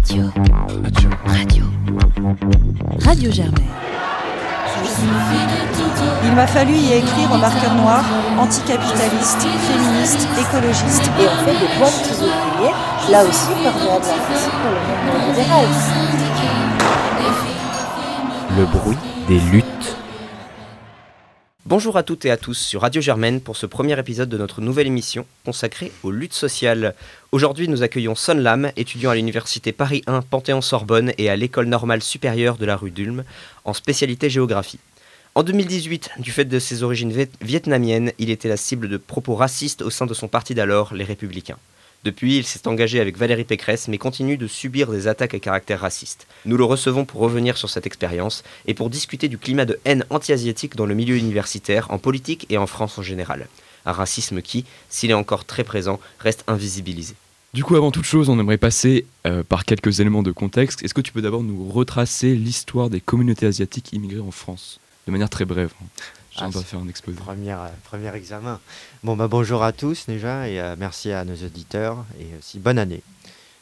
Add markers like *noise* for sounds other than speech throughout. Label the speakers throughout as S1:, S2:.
S1: Radio. Radio. Radio. Radio Germaine.
S2: Il m'a fallu y écrire au marqueur noir, anticapitaliste, féministe, écologiste.
S3: Et on fait des points de ouvriers, là aussi perméables pour le monde libéral.
S4: Le bruit des luttes.
S5: Bonjour à toutes et à tous sur Radio Germaine pour ce premier épisode de notre nouvelle émission consacrée aux luttes sociales. Aujourd'hui, nous accueillons Son Lam, étudiant à l'université Paris 1 Panthéon-Sorbonne et à l'école normale supérieure de la rue d'Ulm, en spécialité géographie. En 2018, du fait de ses origines vietnamiennes, il était la cible de propos racistes au sein de son parti d'alors, les Républicains. Depuis, il s'est engagé avec Valérie Pécresse, mais continue de subir des attaques à caractère raciste. Nous le recevons pour revenir sur cette expérience et pour discuter du climat de haine anti-asiatique dans le milieu universitaire, en politique et en France en général. Un racisme qui, s'il est encore très présent, reste invisibilisé.
S6: Du coup, avant toute chose, on aimerait passer euh, par quelques éléments de contexte. Est-ce que tu peux d'abord nous retracer l'histoire des communautés asiatiques immigrées en France, de manière très brève hein
S7: ah, faire un exposé. Premier, euh, premier examen. Bon, bah, bonjour à tous déjà et euh, merci à nos auditeurs et aussi bonne année.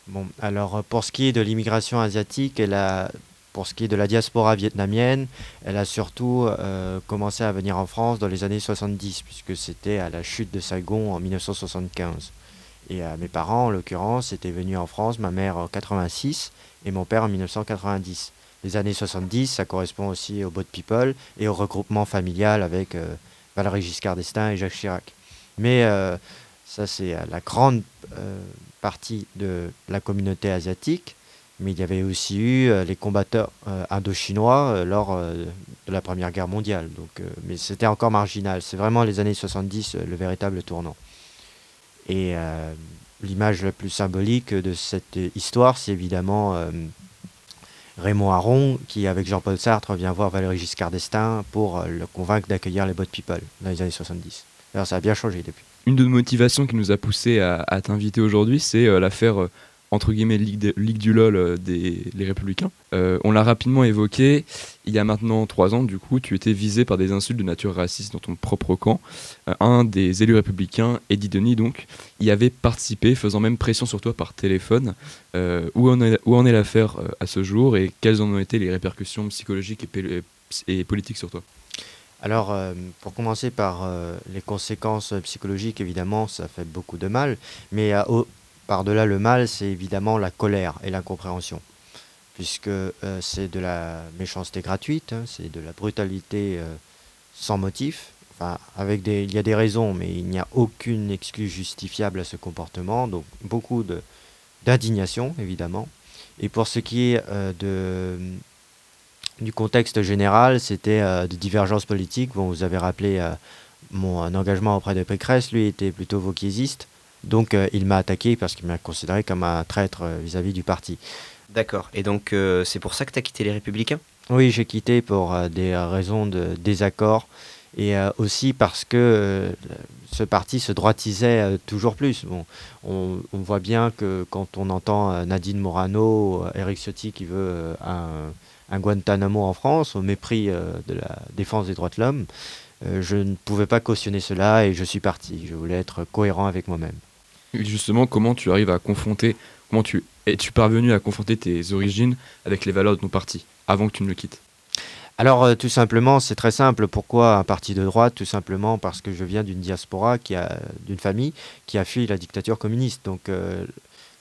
S7: Bon, alors euh, pour ce qui est de l'immigration asiatique, elle a, pour ce qui est de la diaspora vietnamienne, elle a surtout commencé à venir en France dans les années 70 puisque c'était à la chute de Saigon en 1975. Et mes parents, en l'occurrence, étaient venus en France, ma mère en 86 et mon père en 1990 les années 70, ça correspond aussi au Boat People et au regroupement familial avec euh, Valéry Giscard d'Estaing et Jacques Chirac. Mais euh, ça, c'est euh, la grande partie de la communauté asiatique. Mais il y avait aussi eu les combattants indo-chinois lors de la Première Guerre mondiale. Donc, mais c'était encore marginal. C'est vraiment les années 70 le véritable tournant. Et l'image la plus symbolique de cette histoire, c'est évidemment Raymond Aron, qui avec Jean-Paul Sartre vient voir Valéry Giscard d'Estaing pour euh, le convaincre d'accueillir les Boat People dans les années 70. Alors ça a bien changé depuis.
S6: Une de nos motivations qui nous a poussé à, t'inviter aujourd'hui, c'est euh, l'affaire euh, entre guillemets Ligue, du LOL euh, des Républicains. Euh, on l'a rapidement évoqué, il y a maintenant trois ans, du coup, tu étais visé par des insultes de nature raciste dans ton propre camp. Euh, un des élus républicains, Eddie Denis, donc, y avait participé, faisant même pression sur toi par téléphone. où, en est, l'affaire à ce jour et quelles en ont été les répercussions psychologiques et, politiques sur toi?
S7: Alors, pour commencer par les conséquences psychologiques, évidemment, ça fait beaucoup de mal, mais au, par-delà le mal, c'est évidemment la colère et l'incompréhension, puisque euh, c'est de la méchanceté gratuite, hein, c'est de la brutalité euh, sans motif. Enfin, avec des, il y a des raisons, mais il n'y a aucune excuse justifiable à ce comportement, donc beaucoup d'indignation, évidemment. Et pour ce qui est euh, du contexte général, c'était de divergences politiques. Vous avez rappelé mon engagement auprès de Pécresse, lui était plutôt vauquiésiste. Donc euh, il m'a attaqué parce qu'il m'a considéré comme un traître euh, vis-à-vis du parti.
S5: D'accord. Et donc euh, c'est pour ça que tu as quitté les Républicains?
S7: Oui, j'ai quitté pour des raisons de désaccord et aussi parce que ce parti se droitisait toujours plus. Bon, on, voit bien que quand on entend Nadine Morano, Eric Ciotti qui veut un, un, Guantanamo en France au mépris de la défense des droits de l'homme, je ne pouvais pas cautionner cela et je suis parti. Je voulais être cohérent avec moi-même.
S6: Justement, comment tu arrives à confronter, comment tu es-tu parvenu à confronter tes origines avec les valeurs de ton parti avant que tu ne le quittes?
S7: Alors euh, tout simplement, c'est très simple. Pourquoi un parti de droite? Tout simplement parce que je viens d'une diaspora, qui a, d'une famille qui a fui la dictature communiste. Donc euh,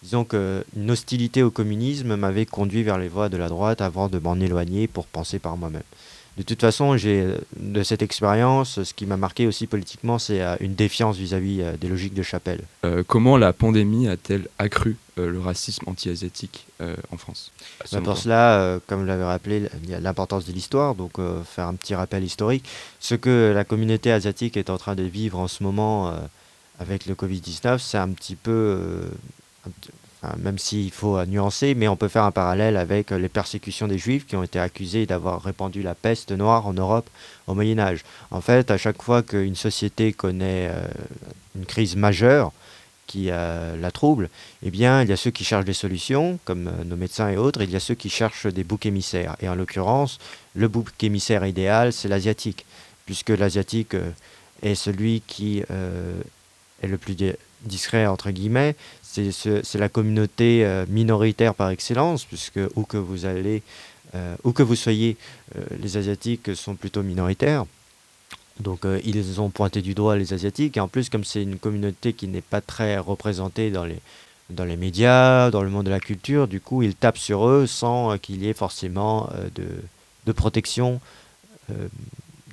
S7: disons qu'une hostilité au communisme m'avait conduit vers les voies de la droite avant de m'en éloigner pour penser par moi-même. De toute façon, j'ai de cette expérience, ce qui m'a marqué aussi politiquement, c'est euh, une défiance vis-à-vis euh, des logiques de chapelle.
S6: Euh, comment la pandémie a-t-elle accru le racisme anti-asiatique en France?
S7: Bah, Pour cela, comme vous l'avez rappelé, il y a l'importance de l'histoire, donc faire un petit rappel historique. Ce que la communauté asiatique est en train de vivre en ce moment avec le Covid-19, c'est un petit peu même s'il faut nuancer, mais on peut faire un parallèle avec les persécutions des juifs qui ont été accusés d'avoir répandu la peste noire en Europe au Moyen Âge. En fait, à chaque fois qu'une société connaît euh, une crise majeure qui euh, la trouble, eh bien, il y a ceux qui cherchent des solutions, comme euh, nos médecins et autres, il y a ceux qui cherchent des boucs émissaires. Et en l'occurrence, le bouc émissaire idéal, c'est l'asiatique, puisque l'asiatique est celui qui est le plus discret entre guillemets, c'est la communauté euh, minoritaire par excellence, puisque où que vous allez, euh, où que vous soyez, euh, les Asiatiques sont plutôt minoritaires. Donc ils ont pointé du doigt les Asiatiques, et en plus comme c'est une communauté qui n'est pas très représentée dans les, médias, dans le monde de la culture, du coup ils tapent sur eux sans qu'il y ait forcément de, protection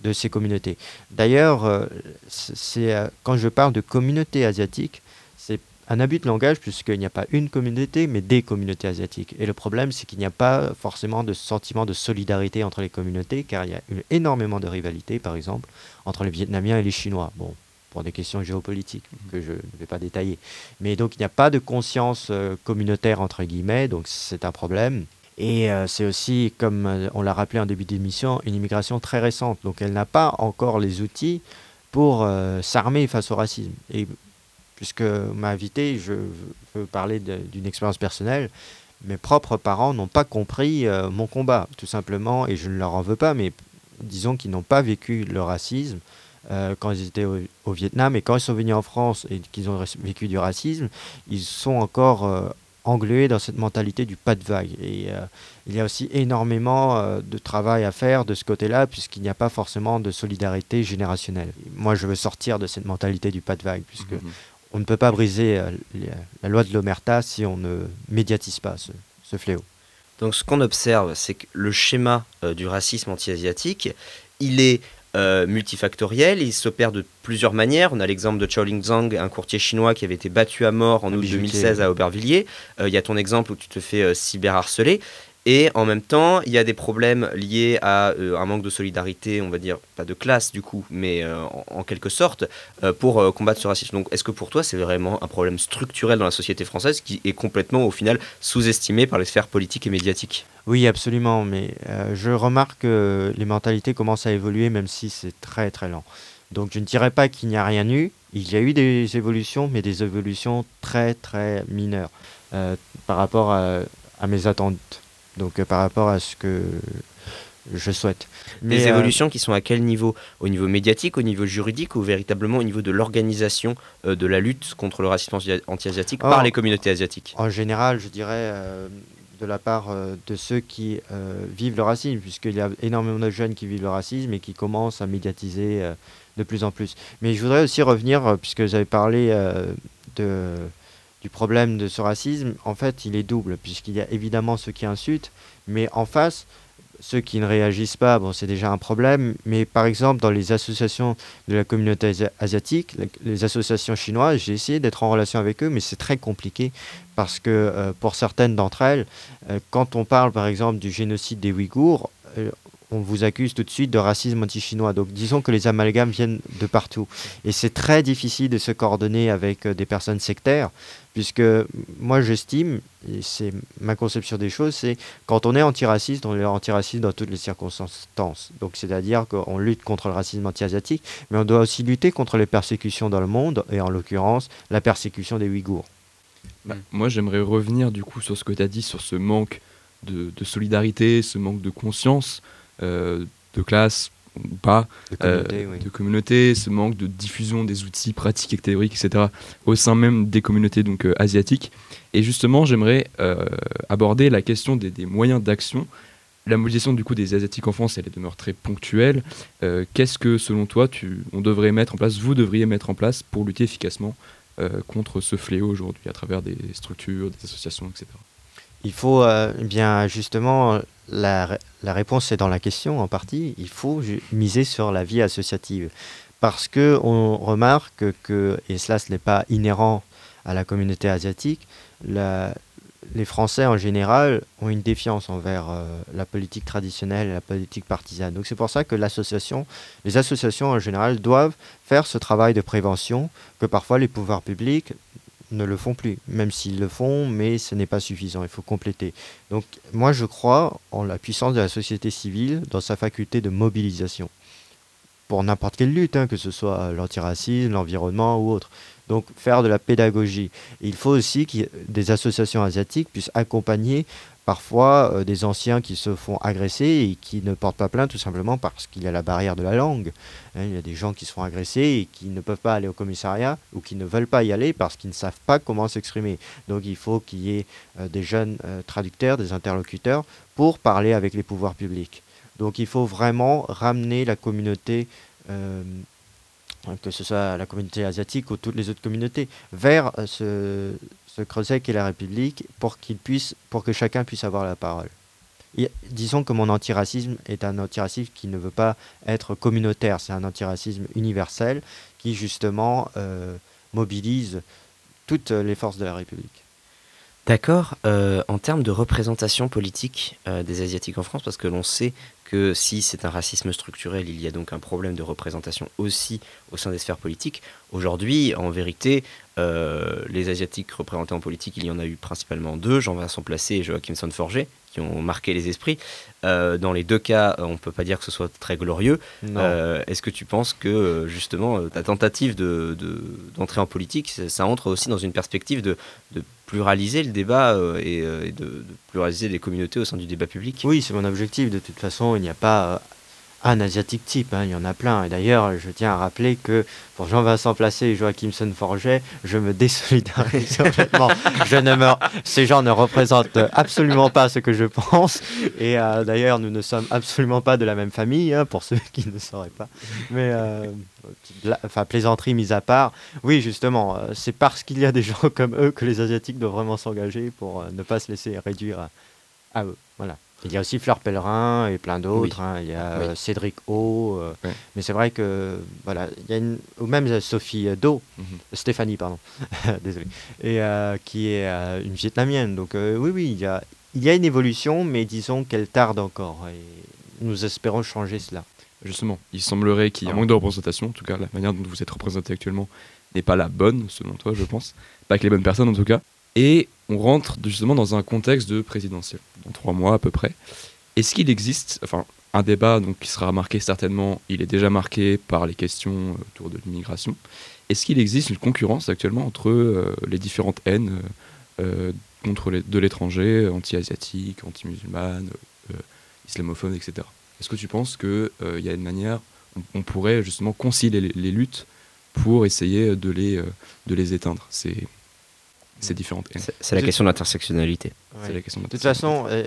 S7: de ces communautés. D'ailleurs, euh, c'est- euh, quand je parle de communauté asiatique, c'est un abus de langage puisqu'il n'y a pas une communauté, mais des communautés asiatiques. Et le problème, c'est qu'il n'y a pas forcément de sentiment de solidarité entre les communautés, car il y a eu énormément de rivalité, par exemple, entre les Vietnamiens et les Chinois. Bon, pour des questions géopolitiques que je ne vais pas détailler. Mais donc, il n'y a pas de conscience euh, communautaire, entre guillemets, donc c'est un problème. Et euh, c'est aussi, comme euh, on l'a rappelé en début d'émission, une immigration très récente. Donc elle n'a pas encore les outils pour euh, s'armer face au racisme. Et puisque m'a invité, je veux parler d'une expérience personnelle. Mes propres parents n'ont pas compris mon combat, tout simplement, et je ne leur en veux pas, mais disons qu'ils n'ont pas vécu le racisme quand ils étaient au, Vietnam, et quand ils sont venus en France et qu'ils ont vécu du racisme, ils sont encore englués dans cette mentalité du pas de vague. Et euh, il y a aussi énormément euh, de travail à faire de ce côté-là, puisqu'il n'y a pas forcément de solidarité générationnelle. Moi, je veux sortir de cette mentalité du pas de vague, puisque
S6: Mhm.
S7: on ne peut pas briser euh, les- la loi de l'omerta si on ne médiatise pas ce, ce fléau.
S5: Donc ce qu'on observe, c'est que le schéma du racisme anti-asiatique, il est euh, multifactoriel, il s'opère de plusieurs manières. On a l'exemple de Chao Zhang, un courtier chinois qui avait été battu à mort en
S7: Un
S5: août
S7: bijoutier,
S5: 2016 à Aubervilliers. Euh, Il y a ton exemple où tu te fais euh, cyberharceler. Et en même temps, il y a des problèmes liés à euh, un manque de solidarité, on va dire, pas de classe du coup, mais euh, en, quelque sorte, euh, pour combattre ce racisme. Donc est-ce que pour toi, c'est vraiment un problème structurel dans la société française qui est complètement, au final, sous-estimé par les sphères politiques et médiatiques?
S7: Oui, absolument, mais je remarque que les mentalités commencent à évoluer, même si c'est très très lent. Donc je ne dirais pas qu'il n'y a rien eu, il y a eu des évolutions, mais des évolutions très très mineures par rapport à mes attentes, donc euh, par rapport à ce que je souhaite.
S5: Des
S7: euh,
S5: évolutions qui sont à quel niveau? Au niveau médiatique, au niveau juridique ou véritablement au niveau de l'organisation euh, de la lutte contre le racisme anti- anti-asiatique
S7: Oh.
S5: par les communautés asiatiques?
S7: En général, je dirais euh, de la part de ceux qui vivent le racisme, puisqu'il y a énormément de jeunes qui vivent le racisme et qui commencent à médiatiser de plus en plus. Mais je voudrais aussi revenir, puisque vous avez parlé de, du problème de ce racisme, en fait, il est double, puisqu'il y a évidemment ceux qui insultent, mais en face, ceux qui ne réagissent pas, bon, c'est déjà un problème. Mais par exemple, dans les associations de la communauté asi- asiatique, les associations chinoises, j'ai essayé d'être en relation avec eux, mais c'est très compliqué parce que euh, pour certaines d'entre elles, euh, quand on parle par exemple du génocide des Ouïghours, euh, on vous accuse tout de suite de racisme anti-chinois. Donc disons que les amalgames viennent de partout. Et c'est très difficile de se coordonner avec euh, des personnes sectaires, puisque moi j'estime, et c'est ma conception des choses, c'est quand on est antiraciste, on est antiraciste dans toutes les circonstances. Donc c'est-à-dire qu'on lutte contre le racisme anti-asiatique, mais on doit aussi lutter contre les persécutions dans le monde, et en l'occurrence la persécution des Ouïghours.
S6: Bah, moi, j'aimerais revenir du coup sur ce que tu as dit, sur ce manque de, solidarité, ce manque de conscience de classe ou pas,
S7: De
S6: euh,
S7: communauté, oui.
S6: de communauté, ce manque de diffusion des outils pratiques et théoriques, etc., au sein même des communautés donc euh, asiatiques. Et justement, j'aimerais euh, aborder la question des, des moyens d'action. La mobilisation du coup des asiatiques en France, elle demeure très ponctuelle. Euh, Qu'est-ce que, selon toi, tu, on devrait mettre en place, vous devriez mettre en place pour lutter efficacement euh, contre ce fléau aujourd'hui à travers des structures, des associations, etc.
S7: Il faut euh, eh bien justement la, ré- la réponse est dans la question en partie. Il faut miser sur la vie associative parce que on remarque que et cela ce n'est pas inhérent à la communauté asiatique. les Français en général ont une défiance envers euh, la politique traditionnelle et la politique partisane. Donc c'est pour ça que les associations en général doivent faire ce travail de prévention que parfois les pouvoirs publics ne le font plus, même s'ils le font, mais ce n'est pas suffisant, il faut compléter. Donc moi je crois en la puissance de la société civile dans sa faculté de mobilisation, pour n'importe quelle lutte, hein, que ce soit l'antiracisme, l'environnement ou autre. Donc faire de la pédagogie. Il faut aussi que des associations asiatiques puissent accompagner parfois euh, des anciens qui se font agresser et qui ne portent pas plainte tout simplement parce qu'il y a la barrière de la langue. Hein, il y a des gens qui se font agresser et qui ne peuvent pas aller au commissariat ou qui ne veulent pas y aller parce qu'ils ne savent pas comment s'exprimer. Donc il faut qu'il y ait euh, des jeunes euh, traducteurs, des interlocuteurs pour parler avec les pouvoirs publics. Donc il faut vraiment ramener la communauté que ce soit la communauté asiatique ou toutes les autres communautés, vers ce, ce creuset qu'est la République pour, qu'il puisse, pour que chacun puisse avoir la parole. disons que mon antiracisme est un antiracisme qui ne veut pas être communautaire, c'est un antiracisme universel qui justement euh, mobilise toutes les forces de la République.
S5: D'accord. Euh, en termes de représentation politique euh, des Asiatiques en France, parce que l'on sait que si c'est un racisme structurel, il y a donc un problème de représentation aussi au sein des sphères politiques. Aujourd'hui, en vérité, euh, les Asiatiques représentés en politique, il y en a eu principalement deux, Jean-Vincent Placé et Joachim Sonforger, qui ont marqué les esprits. Euh, dans les deux cas, on ne peut pas dire que ce soit très glorieux. Euh, est-ce que tu penses que justement ta tentative d'entrer de, d'entrer en politique, ça, entre aussi dans une perspective de, de pluraliser le débat et, de, de, pluraliser les communautés au sein du débat public?
S7: Oui, c'est mon objectif. De toute façon, il n'y a pas un asiatique type, hein, il y en a plein. Et d'ailleurs, je tiens à rappeler que pour Jean-Vincent Placé et Joachimson Forget, je me désolidarise *laughs* complètement. je ne me... Ces gens ne représentent absolument pas ce que je pense. Et euh, d'ailleurs, nous ne sommes absolument pas de la même famille, hein, pour ceux qui ne sauraient pas. Mais, euh, enfin, plaisanterie mise à part, oui, justement, euh, c'est parce qu'il y a des gens comme eux que les Asiatiques doivent vraiment s'engager pour ne pas se laisser réduire à eux. Voilà. Il y a aussi Fleur Pellerin et plein d'autres. Hein. Il y a euh, Cédric O. Euh. Mais c'est vrai que, voilà, il y a une, ou même Sophie Do, mhm. Stéphanie, pardon, *laughs* désolé, et euh, qui est une vietnamienne. Donc oui, oui, il y a, il y a une évolution, mais disons qu'elle tarde encore. Et nous espérons changer cela.
S6: Justement, il semblerait qu'il y ait un manque de représentation. En tout cas, la manière dont vous êtes représenté actuellement n'est pas la bonne, selon toi, je pense. Pas avec les bonnes personnes, en tout cas. Et on rentre justement dans un contexte de présidentiel, dans trois mois à peu près. Est-ce qu'il existe, enfin, un débat donc, qui sera marqué certainement, il est déjà marqué par les questions euh, autour de l'immigration. Est-ce qu'il existe une concurrence actuellement entre euh, les différentes haines euh, contre de l'étranger, anti-asiatique, anti-musulmane, islamophobe, etc. Est-ce que tu penses qu'il y a une manière, on, pourrait justement concilier les, luttes pour essayer de les, de les éteindre C'est c'est différentes
S5: C'est la, question de l'intersectionnalité.
S7: De toute façon, euh,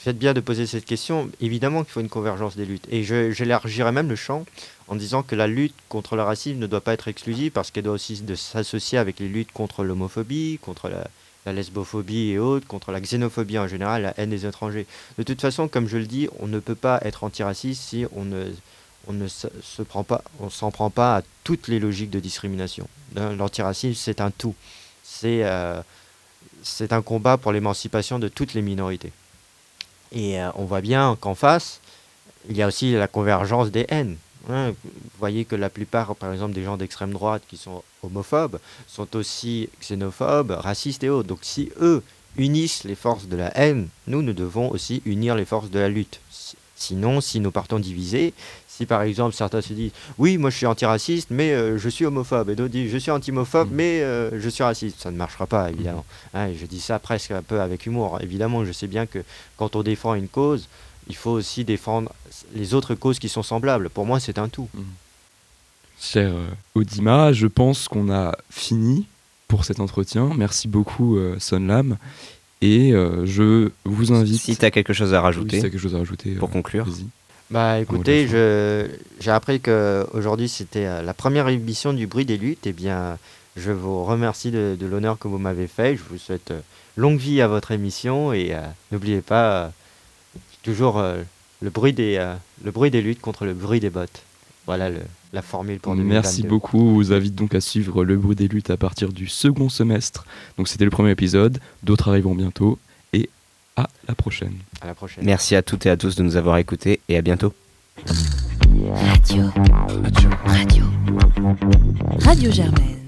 S7: faites bien de poser cette question. Évidemment qu'il faut une convergence des luttes. Et j'élargirais même le champ en disant que la lutte contre le racisme ne doit pas être exclusive parce qu'elle doit aussi s'associer avec les luttes contre l'homophobie, contre la, lesbophobie et autres, contre la xénophobie en général, la haine des étrangers. De toute façon, comme je le dis, on ne peut pas être antiraciste si on ne, on ne se, prend pas, on s'en prend pas à toutes les logiques de discrimination. L'antiracisme, c'est un tout c'est euh, c'est un combat pour l'émancipation de toutes les minorités. Et euh, on voit bien qu'en face, il y a aussi la convergence des haines. Hein. Vous voyez que la plupart, par exemple, des gens d'extrême droite qui sont homophobes sont aussi xénophobes, racistes et autres. Donc si eux unissent les forces de la haine, nous, nous devons aussi unir les forces de la lutte. Sinon, si nous partons divisés, si par exemple certains se disent oui, moi je suis antiraciste, mais euh, je suis homophobe, et d'autres disent je suis antimophobe, mm. mais euh, je suis raciste, ça ne marchera pas évidemment. Mm. Hein, je dis ça presque un peu avec humour. Évidemment, je sais bien que quand on défend une cause, il faut aussi défendre les autres causes qui sont semblables. Pour moi, c'est un tout. Mm.
S6: Cher euh, Odima, je pense qu'on a fini pour cet entretien. Merci beaucoup, Son Lam. Et je vous invite.
S5: Si tu as quelque chose à rajouter.
S6: quelque chose à rajouter.
S5: Pour conclure.
S7: Bah écoutez, j'ai appris qu'aujourd'hui c'était euh, la première émission du bruit des luttes. Et eh bien, je vous remercie de, l'honneur que vous m'avez fait. Je vous souhaite euh, longue vie à votre émission et euh, n'oubliez pas toujours le, bruit des, le bruit des luttes contre le bruit des bottes. Voilà la formule pour 2022.
S6: Merci beaucoup. Je vous invite donc à suivre le bruit des luttes à partir du second semestre. Donc c'était le premier épisode. D'autres arriveront bientôt à la prochaine.
S7: À la prochaine.
S5: Merci à toutes et à tous de nous avoir écoutés et à bientôt.
S1: Radio. Radio. Radio. Radio Germaine.